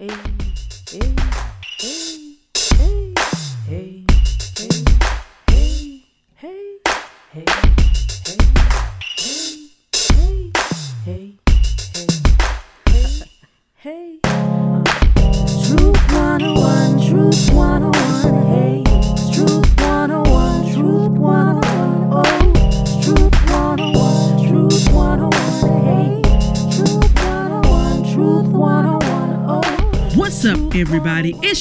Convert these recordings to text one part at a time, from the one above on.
诶诶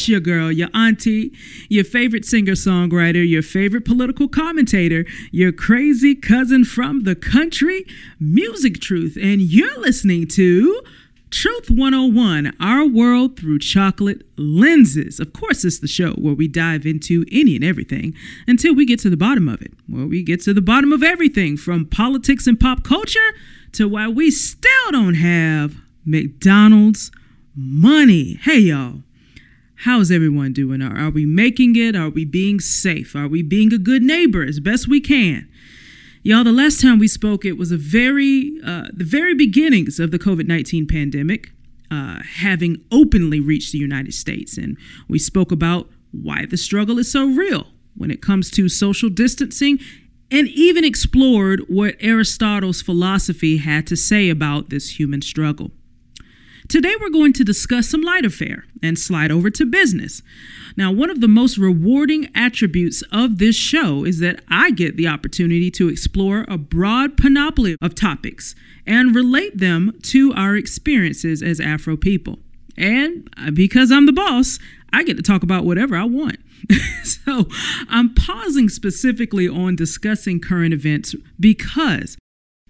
Your girl, your auntie, your favorite singer songwriter, your favorite political commentator, your crazy cousin from the country, Musiq Truth, and you're listening to Truth 101 Our World Through Chocolate Lenses. Of course, it's the show where we dive into any and everything until we get to the bottom of it, where we get to the bottom of everything from politics and pop culture to why we still don't have McDonald's money. Hey, y'all. How's everyone doing? Are, are we making it? Are we being safe? Are we being a good neighbor as best we can? Y'all, the last time we spoke, it was a very, uh, the very beginnings of the COVID 19 pandemic, uh, having openly reached the United States. And we spoke about why the struggle is so real when it comes to social distancing and even explored what Aristotle's philosophy had to say about this human struggle. Today, we're going to discuss some lighter fare and slide over to business. Now, one of the most rewarding attributes of this show is that I get the opportunity to explore a broad panoply of topics and relate them to our experiences as Afro people. And uh, because I'm the boss, I get to talk about whatever I want. so I'm pausing specifically on discussing current events because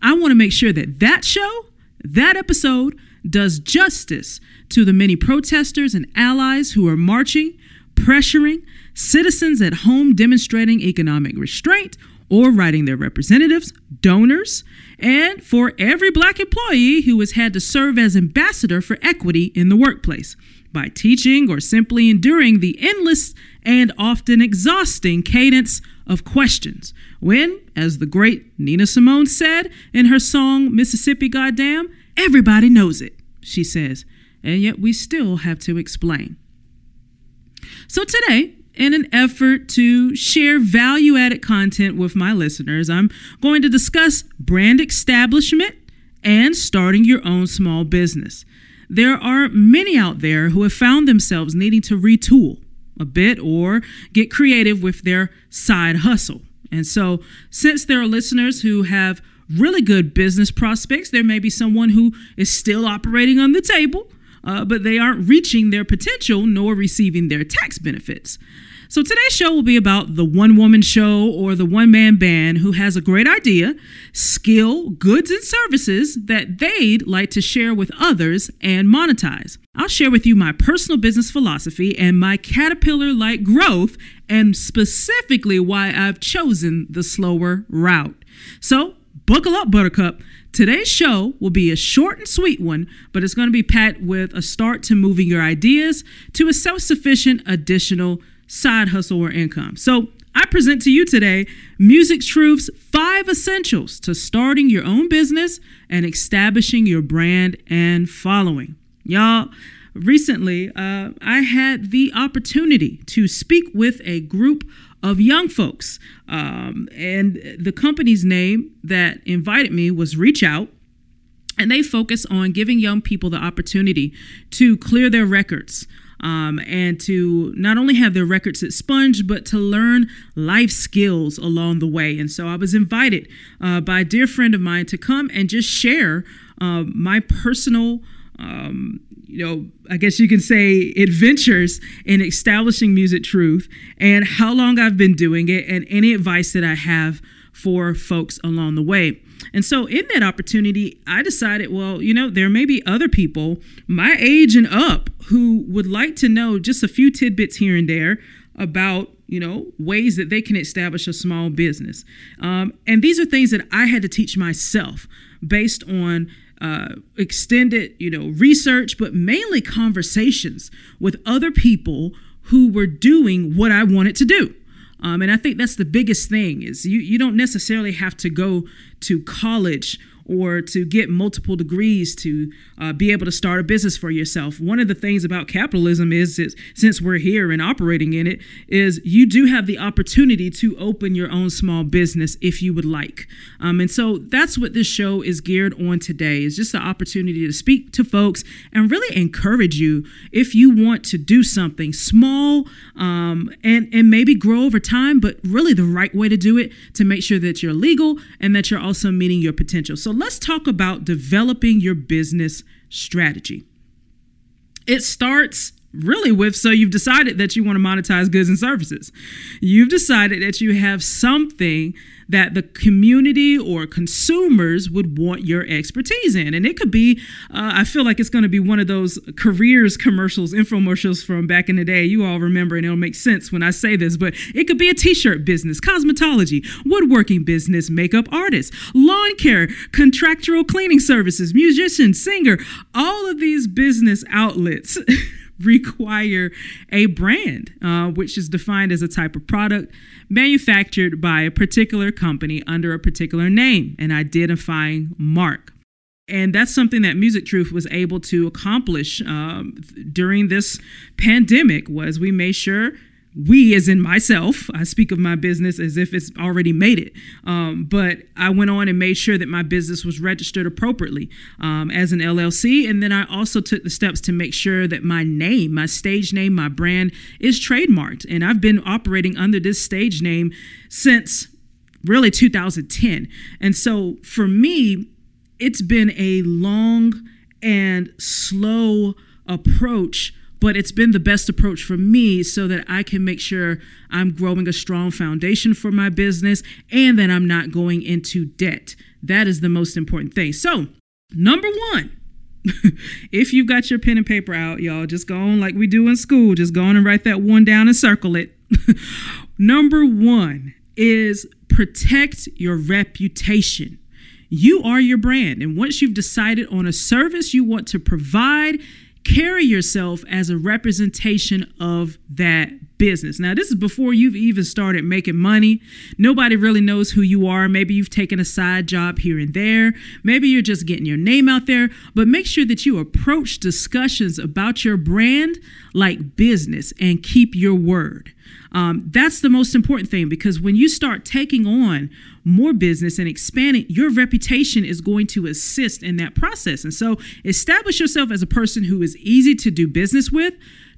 I want to make sure that that show, that episode, does justice to the many protesters and allies who are marching, pressuring, citizens at home demonstrating economic restraint or writing their representatives, donors, and for every black employee who has had to serve as ambassador for equity in the workplace by teaching or simply enduring the endless and often exhausting cadence of questions. When, as the great Nina Simone said in her song Mississippi Goddam, everybody knows it, she says, and yet we still have to explain. So today, in an effort to share value added content with my listeners, I'm going to discuss brand establishment and starting your own small business. There are many out there who have found themselves needing to retool a bit or get creative with their side hustle. And so, since there are listeners who have really good business prospects, there may be someone who is still operating on the table, uh, but they aren't reaching their potential nor receiving their tax benefits. So today's show will be about the one woman show or the one man band who has a great idea, skill, goods, and services that they'd like to share with others and monetize. I'll share with you my personal business philosophy and my caterpillar like growth, and specifically why I've chosen the slower route. So, buckle up, Buttercup. Today's show will be a short and sweet one, but it's going to be packed with a start to moving your ideas to a self sufficient additional side hustle or income. So, I present to you today Musiq Truth's five essentials to starting your own business and establishing your brand and following. Y'all, recently uh, I had the opportunity to speak with a group of young folks. Um, and the company's name that invited me was Reach Out. And they focus on giving young people the opportunity to clear their records. Um, and to not only have their records expunged, but to learn life skills along the way. And so I was invited uh, by a dear friend of mine to come and just share uh, my personal um, you know, I guess you can say adventures in establishing Musiq Truth and how long I've been doing it and any advice that I have for folks along the way. And so, in that opportunity, I decided, well, you know, there may be other people my age and up who would like to know just a few tidbits here and there about you know ways that they can establish a small business um, and these are things that i had to teach myself based on uh, extended, you know, research, but mainly conversations with other people who were doing what I wanted to do. Um, and I think that's the biggest thing is you, you don't necessarily have to go to college or to get multiple degrees to uh, be able to start a business for yourself. One of the things about capitalism is, is, since we're here and operating in it, is you do have the opportunity to open your own small business if you would like. Um, and so that's what this show is geared on today is just the opportunity to speak to folks and really encourage you if you want to do something small um, and, and maybe grow over time, but really the right way to do it to make sure that you're legal and that you're also meeting your potential. So let's talk about developing your business strategy. It starts really with so you've decided that you want to monetize goods and services. You've decided that you have something that the community or consumers would want your expertise in. And it could be, uh, I feel like it's going to be one of those careers commercials, infomercials from back in the day. You all remember, and it'll make sense when I say this, but it could be a t shirt business, cosmetology, woodworking business, makeup artist, lawn care, contractual cleaning services, musician, singer, all of these business outlets. require a brand, uh, which is defined as a type of product manufactured by a particular company under a particular name, an identifying mark. And that's something that Musiq Truth was able to accomplish um, during this pandemic was we made sure we as in myself i speak of my business as if it's already made it. Um, but i went on and made sure that my business was registered appropriately um, as an llc and then i also took the steps to make sure that my name my stage name my brand is trademarked. And i've been operating under this stage name since really 2010 and so for me it's been a long and slow approach but it's been the best approach for me so that I can make sure I'm growing a strong foundation for my business and that I'm not going into debt. That is the most important thing. So, number one, if you've got your pen and paper out, y'all, just go on like we do in school. Just go on and write that one down and circle it. Number one is protect your reputation. You are your brand. And once you've decided on a service you want to provide, carry yourself as a representation of that business. Now, this is before you've even started making money. Nobody really knows who you are. Maybe you've taken a side job here and there. Maybe you're just getting your name out there. But make sure that you approach discussions about your brand like business and keep your word. Um, that's the most important thing because when you start taking on more business and expanding, your reputation is going to assist in that process. And so establish yourself as a person who is easy to do business with,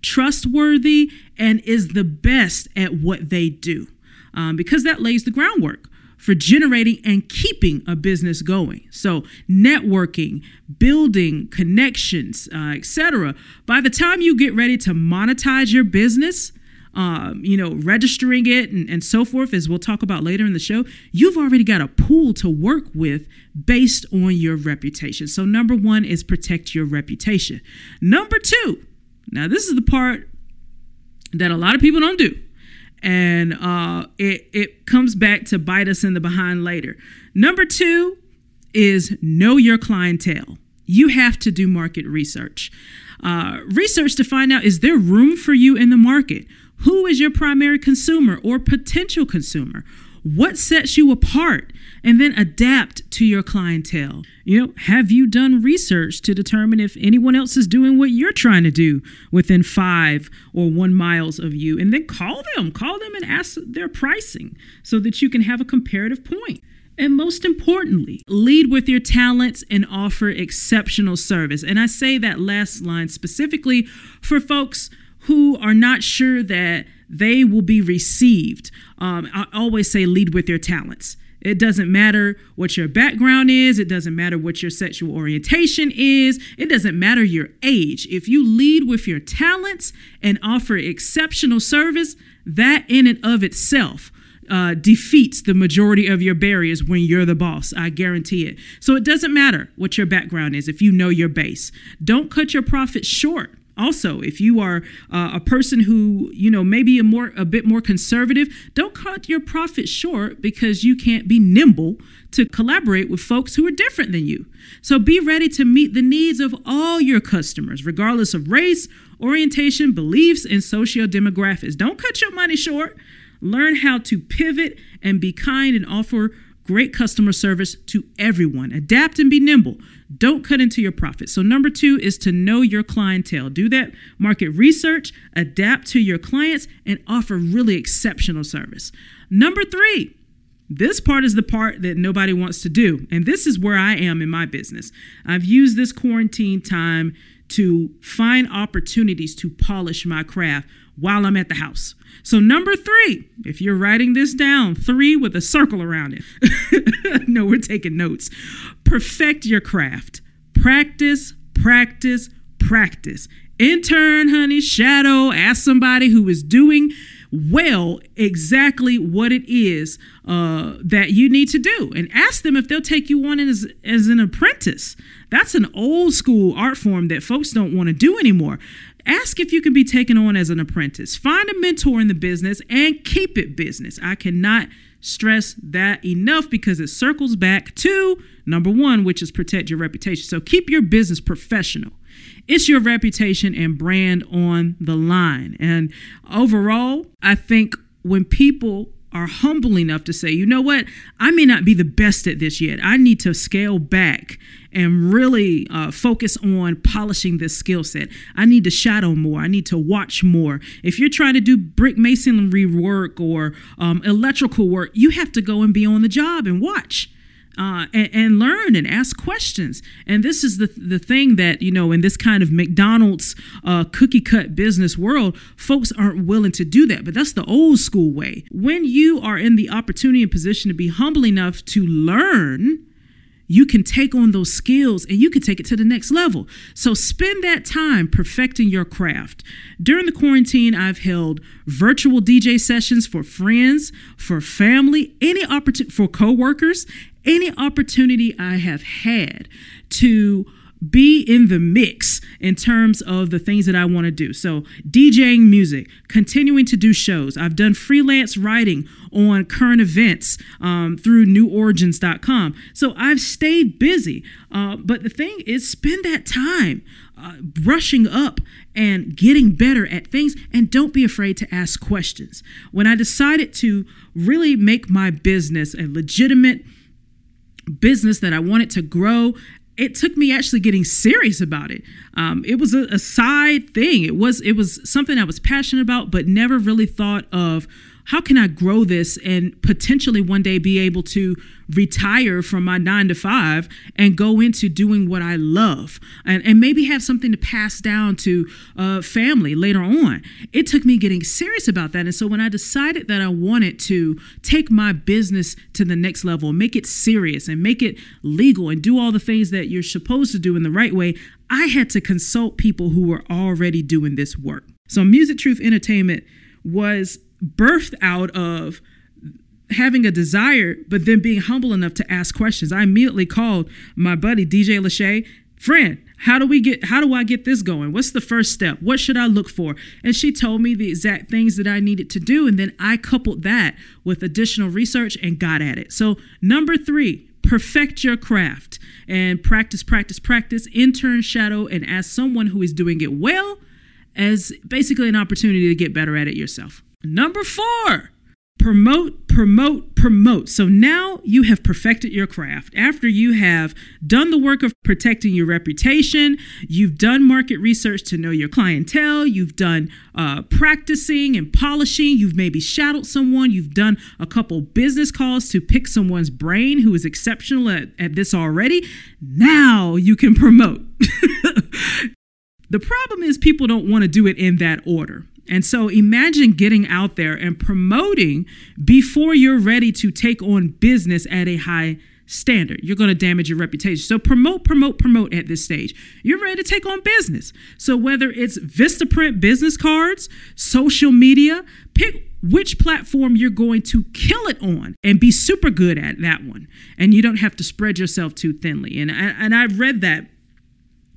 trustworthy, and is the best at what they do um, because that lays the groundwork for generating and keeping a business going. So, networking, building connections, uh, etc. By the time you get ready to monetize your business, um, you know, registering it and, and so forth, as we'll talk about later in the show, you've already got a pool to work with based on your reputation. So, number one is protect your reputation. Number two, now this is the part that a lot of people don't do. And uh, it, it comes back to bite us in the behind later. Number two is know your clientele. You have to do market research. Uh, research to find out is there room for you in the market? Who is your primary consumer or potential consumer? What sets you apart? And then adapt to your clientele. You know, have you done research to determine if anyone else is doing what you're trying to do within five or one miles of you? And then call them, call them and ask their pricing so that you can have a comparative point. And most importantly, lead with your talents and offer exceptional service. And I say that last line specifically for folks who are not sure that they will be received. Um, I always say lead with your talents. It doesn't matter what your background is. It doesn't matter what your sexual orientation is. It doesn't matter your age. If you lead with your talents and offer exceptional service, that in and of itself uh, defeats the majority of your barriers when you're the boss. I guarantee it. So it doesn't matter what your background is if you know your base. Don't cut your profits short also if you are uh, a person who you know maybe a more a bit more conservative don't cut your profit short because you can't be nimble to collaborate with folks who are different than you so be ready to meet the needs of all your customers regardless of race orientation beliefs and socio demographics don't cut your money short learn how to pivot and be kind and offer great customer service to everyone. Adapt and be nimble. Don't cut into your profit. So, number two is to know your clientele. Do that market research, adapt to your clients, and offer really exceptional service. Number three, this part is the part that nobody wants to do. And this is where I am in my business. I've used this quarantine time to find opportunities to polish my craft while I'm at the house. So, number three, if you're writing this down, three with a circle around it. no, we're taking notes. Perfect your craft. Practice, practice, practice. Intern, honey, shadow, ask somebody who is doing well exactly what it is uh, that you need to do and ask them if they'll take you on as, as an apprentice. That's an old school art form that folks don't want to do anymore. Ask if you can be taken on as an apprentice. Find a mentor in the business and keep it business. I cannot stress that enough because it circles back to number one, which is protect your reputation. So keep your business professional. It's your reputation and brand on the line. And overall, I think when people are humble enough to say, you know what, I may not be the best at this yet. I need to scale back and really uh, focus on polishing this skill set. I need to shadow more. I need to watch more. If you're trying to do brick masonry work or um, electrical work, you have to go and be on the job and watch uh, and, and, learn and ask questions. And this is the the thing that you know in this kind of McDonald's uh, cookie cut business world, folks aren't willing to do that. But that's the old school way. When you are in the opportunity and position to be humble enough to learn. You can take on those skills and you can take it to the next level. So spend that time perfecting your craft. During the quarantine, I've held virtual DJ sessions for friends, for family, any opportunity for coworkers, any opportunity I have had to be in the mix in terms of the things that I want to do. So, DJing music, continuing to do shows. I've done freelance writing on current events um, through neworigins.com. So, I've stayed busy. Uh, but the thing is, spend that time uh, brushing up and getting better at things and don't be afraid to ask questions. When I decided to really make my business a legitimate business that I wanted to grow it took me actually getting serious about it. Um, it was a, a, side thing. It was it was something I was passionate about, but never really thought of how can I grow this and potentially one day be able to retire from my nine to five and go into doing what I love and, and maybe have something to pass down to uh, family later on. It took me getting serious about that. And so when I decided that I wanted to take my business to the next level, make it serious and make it legal and do all the things that you're supposed to do in the right way, I had to consult people who were already doing this work. So Musiq Truth Entertainment was birthed out of having a desire, but then being humble enough to ask questions. I immediately called my buddy DJ Lachey, friend, how do we get how do I get this going? What's the first step? What should I look for? And she told me the exact things that I needed to do. And then I coupled that with additional research and got at it. So number three, perfect your craft and practice, practice, practice, intern, shadow, and ask someone who is doing it well as basically an opportunity to get better at it yourself. Number four, promote, promote, promote. So now you have perfected your craft. After you have done the work of protecting your reputation, you've done market research to know your clientele, you've done uh, practicing and polishing, you've maybe shadowed someone, you've done a couple business calls to pick someone's brain who is exceptional at, at this already. Now you can promote. the problem is people don't want to do it in that order. And so imagine getting out there and promoting before you're ready to take on business at a high standard. You're going to damage your reputation. So promote, promote, promote at this stage. You're ready to take on business. So whether it's Vistaprint business cards, social media, pick which platform you're going to kill it on and be super good at that one. And you don't have to spread yourself too thinly. And I, and I've read that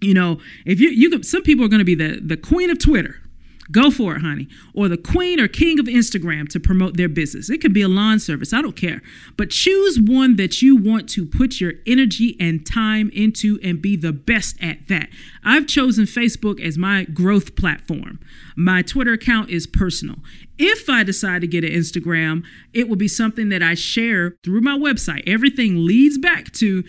you know, if you you some people are going to be the the queen of Twitter Go for it, honey. Or the queen or king of Instagram to promote their business. It could be a lawn service, I don't care. But choose one that you want to put your energy and time into and be the best at that. I've chosen Facebook as my growth platform. My Twitter account is personal. If I decide to get an Instagram, it will be something that I share through my website. Everything leads back to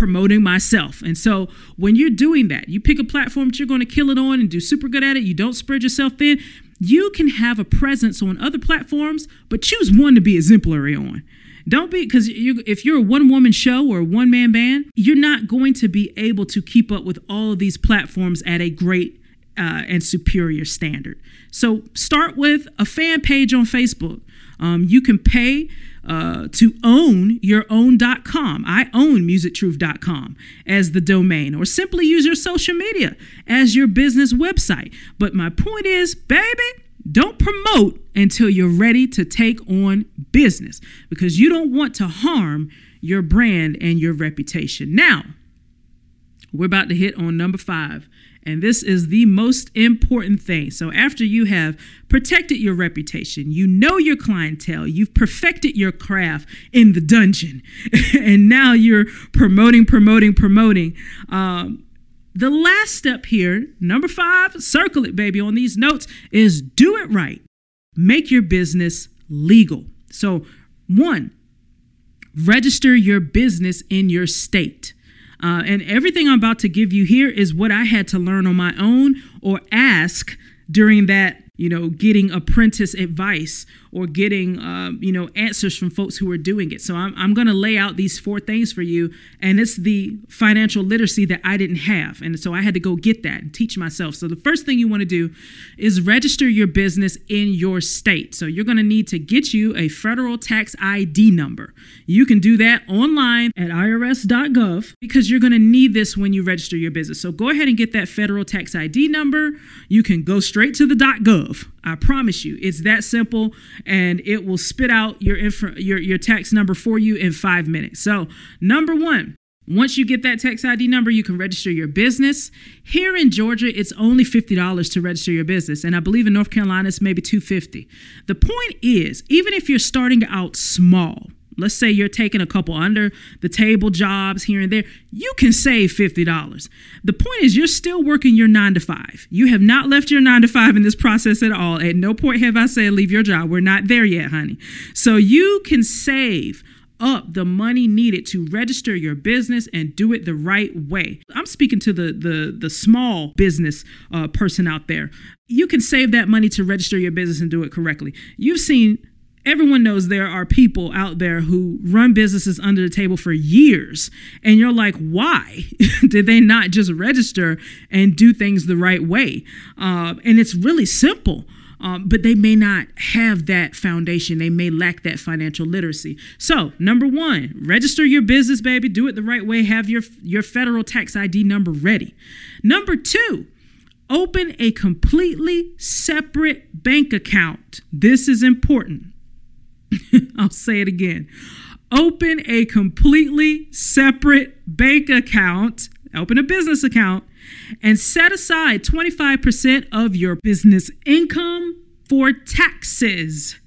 promoting myself. And so when you're doing that, you pick a platform that you're going to kill it on and do super good at it, you don't spread yourself thin, you can have a presence on other platforms, but choose one to be exemplary on. Don't be because you, if you're a one woman show or a one man band, you're not going to be able to keep up with all of these platforms at a great uh, and superior standard. So start with a fan page on Facebook. Um, you can pay uh, to own your own own.com. I own musiqtruth.com as the domain, or simply use your social media as your business website. But my point is, baby, don't promote until you're ready to take on business because you don't want to harm your brand and your reputation. Now, we're about to hit on number five and this is the most important thing. So, after you have protected your reputation, you know your clientele, you've perfected your craft in the dungeon, and now you're promoting, promoting, promoting. Um, the last step here, number five, circle it, baby, on these notes, is do it right. Make your business legal. So, one, register your business in your state. Uh, and everything I'm about to give you here is what I had to learn on my own or ask during that you know, getting apprentice advice or getting, uh, you know, answers from folks who are doing it. So I'm, I'm going to lay out these four things for you. And it's the financial literacy that I didn't have. And so I had to go get that and teach myself. So the first thing you want to do is register your business in your state. So you're going to need to get you a federal tax ID number. You can do that online at irs.gov because you're going to need this when you register your business. So go ahead and get that federal tax ID number. You can go straight to the .gov I promise you, it's that simple, and it will spit out your inf- your your tax number for you in five minutes. So, number one. Once you get that tax ID number, you can register your business. Here in Georgia, it's only $50 to register your business. And I believe in North Carolina, it's maybe 250. The point is, even if you're starting out small, let's say you're taking a couple under the table jobs here and there, you can save $50. The point is, you're still working your nine to five. You have not left your nine to five in this process at all. At no point have I said leave your job. We're not there yet, honey. So you can save up the money needed to register your business and do it the right way. I'm speaking to the the the small business uh, person out there. You can save that money to register your business and do it correctly. You've seen everyone knows there are people out there who run businesses under the table for years and you're like why did they not just register and do things the right way uh, and it's really simple um, but they may not have that foundation. They may lack that financial literacy. So, number one, register your business, baby. Do it the right way. Have your, your federal tax ID number ready. Number two, open a completely separate bank account. This is important. I'll say it again. Open a completely separate bank account, open a business account, and set aside 25% of your business income for taxes.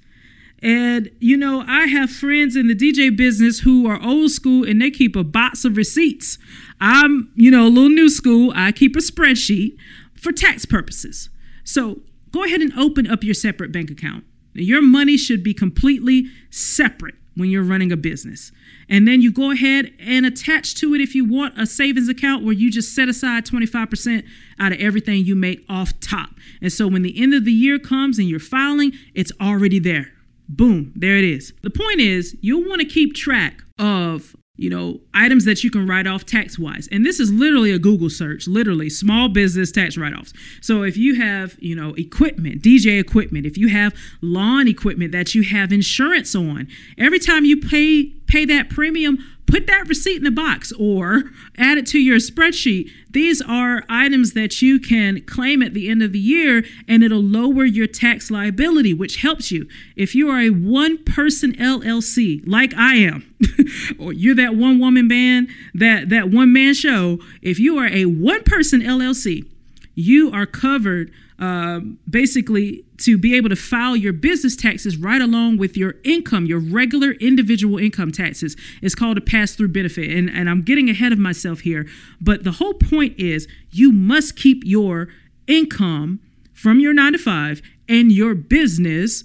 And, you know, I have friends in the DJ business who are old school and they keep a box of receipts. I'm, you know, a little new school. I keep a spreadsheet for tax purposes. So go ahead and open up your separate bank account. Your money should be completely separate when you're running a business. And then you go ahead and attach to it if you want a savings account where you just set aside 25% out of everything you make off top. And so when the end of the year comes and you're filing, it's already there. Boom, there it is. The point is, you'll want to keep track of you know, items that you can write off tax wise. And this is literally a Google search, literally small business tax write offs. So if you have, you know, equipment, DJ equipment, if you have lawn equipment that you have insurance on, every time you pay pay that premium, put that receipt in the box or add it to your spreadsheet. These are items that you can claim at the end of the year and it'll lower your tax liability, which helps you. If you are a one person LLC, like I am, or you're that one woman band, that, that one man show, if you are a one person LLC, you are covered um, basically to be able to file your business taxes right along with your income, your regular individual income taxes. It's called a pass through benefit. And, and I'm getting ahead of myself here. But the whole point is you must keep your income from your nine to five and your business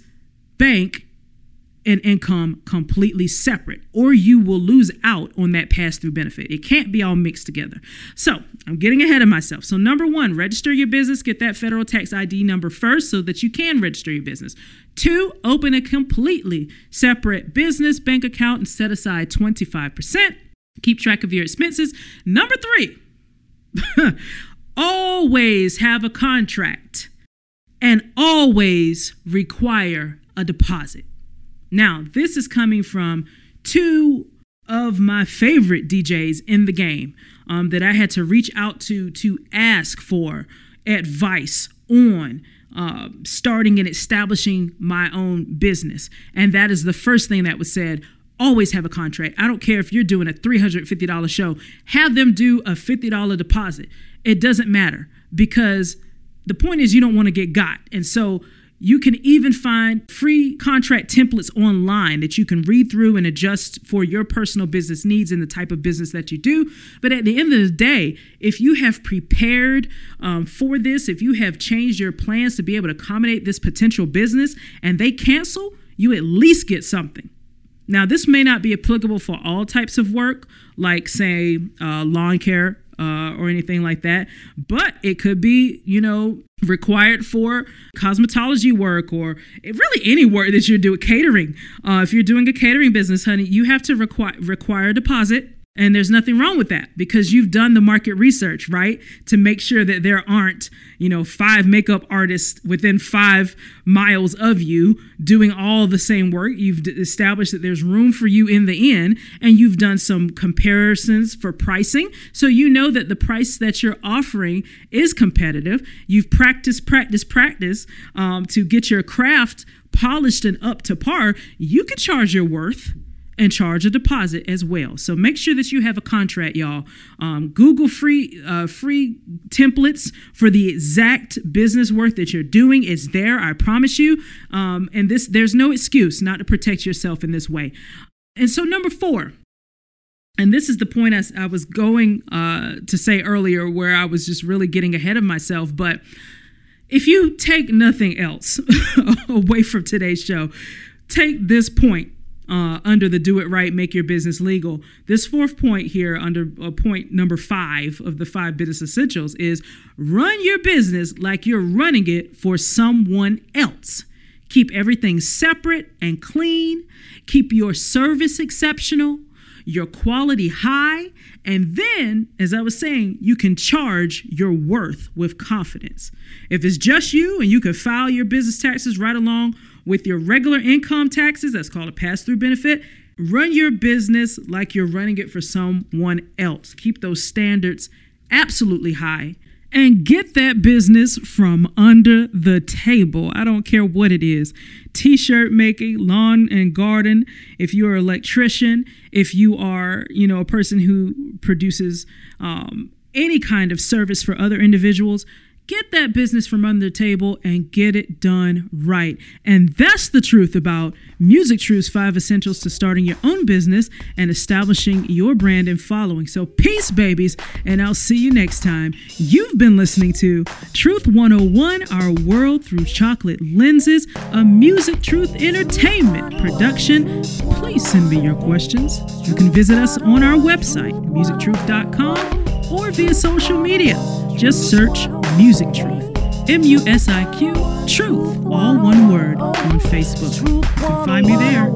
bank and income completely separate, or you will lose out on that pass through benefit. It can't be all mixed together. So I'm getting ahead of myself. So, number one, register your business, get that federal tax ID number first so that you can register your business. Two, open a completely separate business bank account and set aside 25%. Keep track of your expenses. Number three, always have a contract and always require a deposit. Now, this is coming from two of my favorite DJs in the game um, that I had to reach out to to ask for advice on uh, starting and establishing my own business. And that is the first thing that was said. Always have a contract. I don't care if you're doing a $350 show, have them do a $50 deposit. It doesn't matter because the point is you don't want to get got. And so you can even find free contract templates online that you can read through and adjust for your personal business needs and the type of business that you do. But at the end of the day, if you have prepared um, for this, if you have changed your plans to be able to accommodate this potential business and they cancel, you at least get something. Now, this may not be applicable for all types of work, like, say, uh, lawn care uh, or anything like that. But it could be, you know, required for cosmetology work or really any work that you're doing, catering. Uh, if you're doing a catering business, honey, you have to require require a deposit and there's nothing wrong with that because you've done the market research, right? To make sure that there aren't, you know, five makeup artists within five miles of you doing all the same work. You've established that there's room for you in the inn and you've done some comparisons for pricing. So you know that the price that you're offering is competitive. You've practiced, practice, practice um, to get your craft polished and up to par. You can charge your worth and charge a deposit as well. So make sure that you have a contract, y'all. Um, Google free uh, free templates for the exact business work that you're doing. is there, I promise you. Um, and this there's no excuse not to protect yourself in this way. And so number four. And this is the point I, I was going uh, to say earlier, where I was just really getting ahead of myself. But if you take nothing else away from today's show, take this point uh, under the do it right, make your business legal. This fourth point here, under uh, point number five of the five business essentials, is run your business like you're running it for someone else. Keep everything separate and clean. Keep your service exceptional, your quality high, and then, as I was saying, you can charge your worth with confidence. If it's just you and you can file your business taxes right along with your regular income taxes, that's called a pass through benefit. Run your business like you're running it for someone else. Keep those standards absolutely high and get that business from under the table. I don't care what it is t shirt making, lawn and garden, if you're an electrician, if you are, you know, a person who produces um, any kind of service for other individuals get that business from under the table and get it done right. And that's the truth about Musiq Truth's five essentials to starting your own business and establishing your brand and following. So, peace, babies, and I'll see you next time. You've been listening to Truth 101 Our World Through Chocolate Lenses, a Musiq Truth Entertainment production. Please send me your questions. You can visit us on our website, musiqtruth.com, or via social media. Just search Musiq Truth. M U S I Q Truth, all one word on Facebook. You can find me there.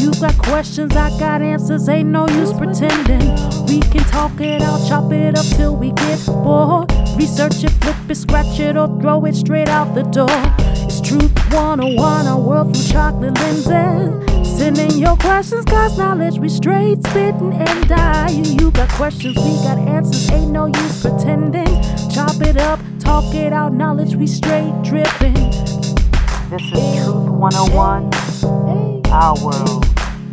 You got questions, I got answers. Ain't no use pretending. We can talk it out, chop it up till we get bored. Research it, flip it, scratch it, or throw it straight out the door. Truth 101, our world through chocolate lenses. Send in your questions, cause knowledge we straight spitting and die. You, got questions, we got answers. Ain't no use pretending. Chop it up, talk it out, knowledge we straight dripping. This is Truth 101, our world,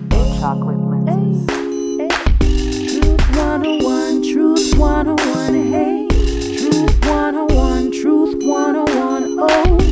through chocolate lenses. Truth 101, Truth 101, hey. Truth 101.